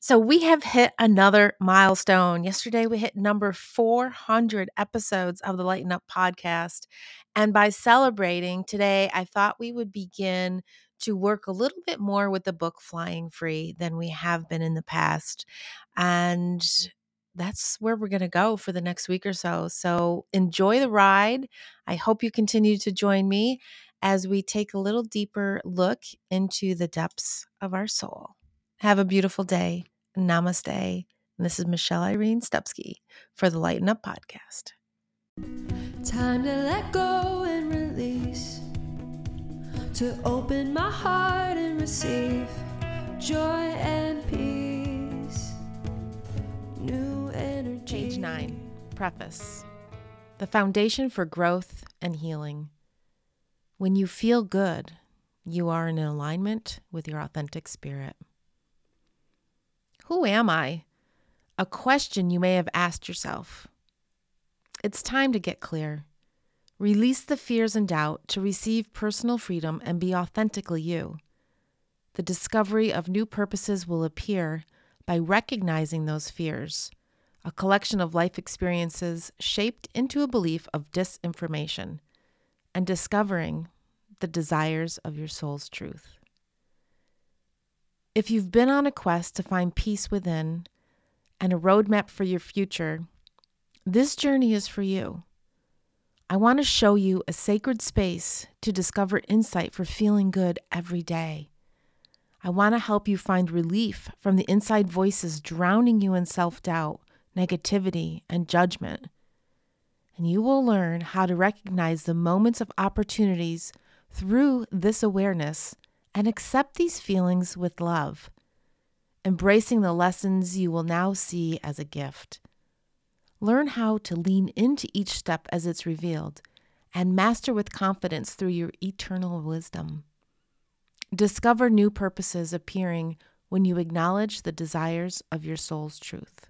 So we have hit another milestone. Yesterday we hit number 400 episodes of the Lighten Up podcast. And by celebrating today, I thought we would begin to work a little bit more with the book Flying Free than we have been in the past. And that's where we're going to go for the next week or so. So enjoy the ride. I hope you continue to join me as we take a little deeper look into the depths of our soul. Have a beautiful day. Namaste. And this is Michelle Irene Stupski for the Lighten Up Podcast. Time to let go and release. To open my heart and receive joy and peace. New energy. Page 9 Preface The Foundation for Growth and Healing. When you feel good, you are in alignment with your authentic spirit. Who am I? A question you may have asked yourself. It's time to get clear. Release the fears and doubt to receive personal freedom and be authentically you. The discovery of new purposes will appear by recognizing those fears, a collection of life experiences shaped into a belief of disinformation, and discovering the desires of your soul's truth. If you've been on a quest to find peace within and a roadmap for your future, this journey is for you. I want to show you a sacred space to discover insight for feeling good every day. I want to help you find relief from the inside voices drowning you in self doubt, negativity, and judgment. And you will learn how to recognize the moments of opportunities through this awareness and accept these feelings with love, embracing the lessons you will now see as a gift. Learn how to lean into each step as it's revealed and master with confidence through your eternal wisdom. Discover new purposes appearing when you acknowledge the desires of your soul's truth.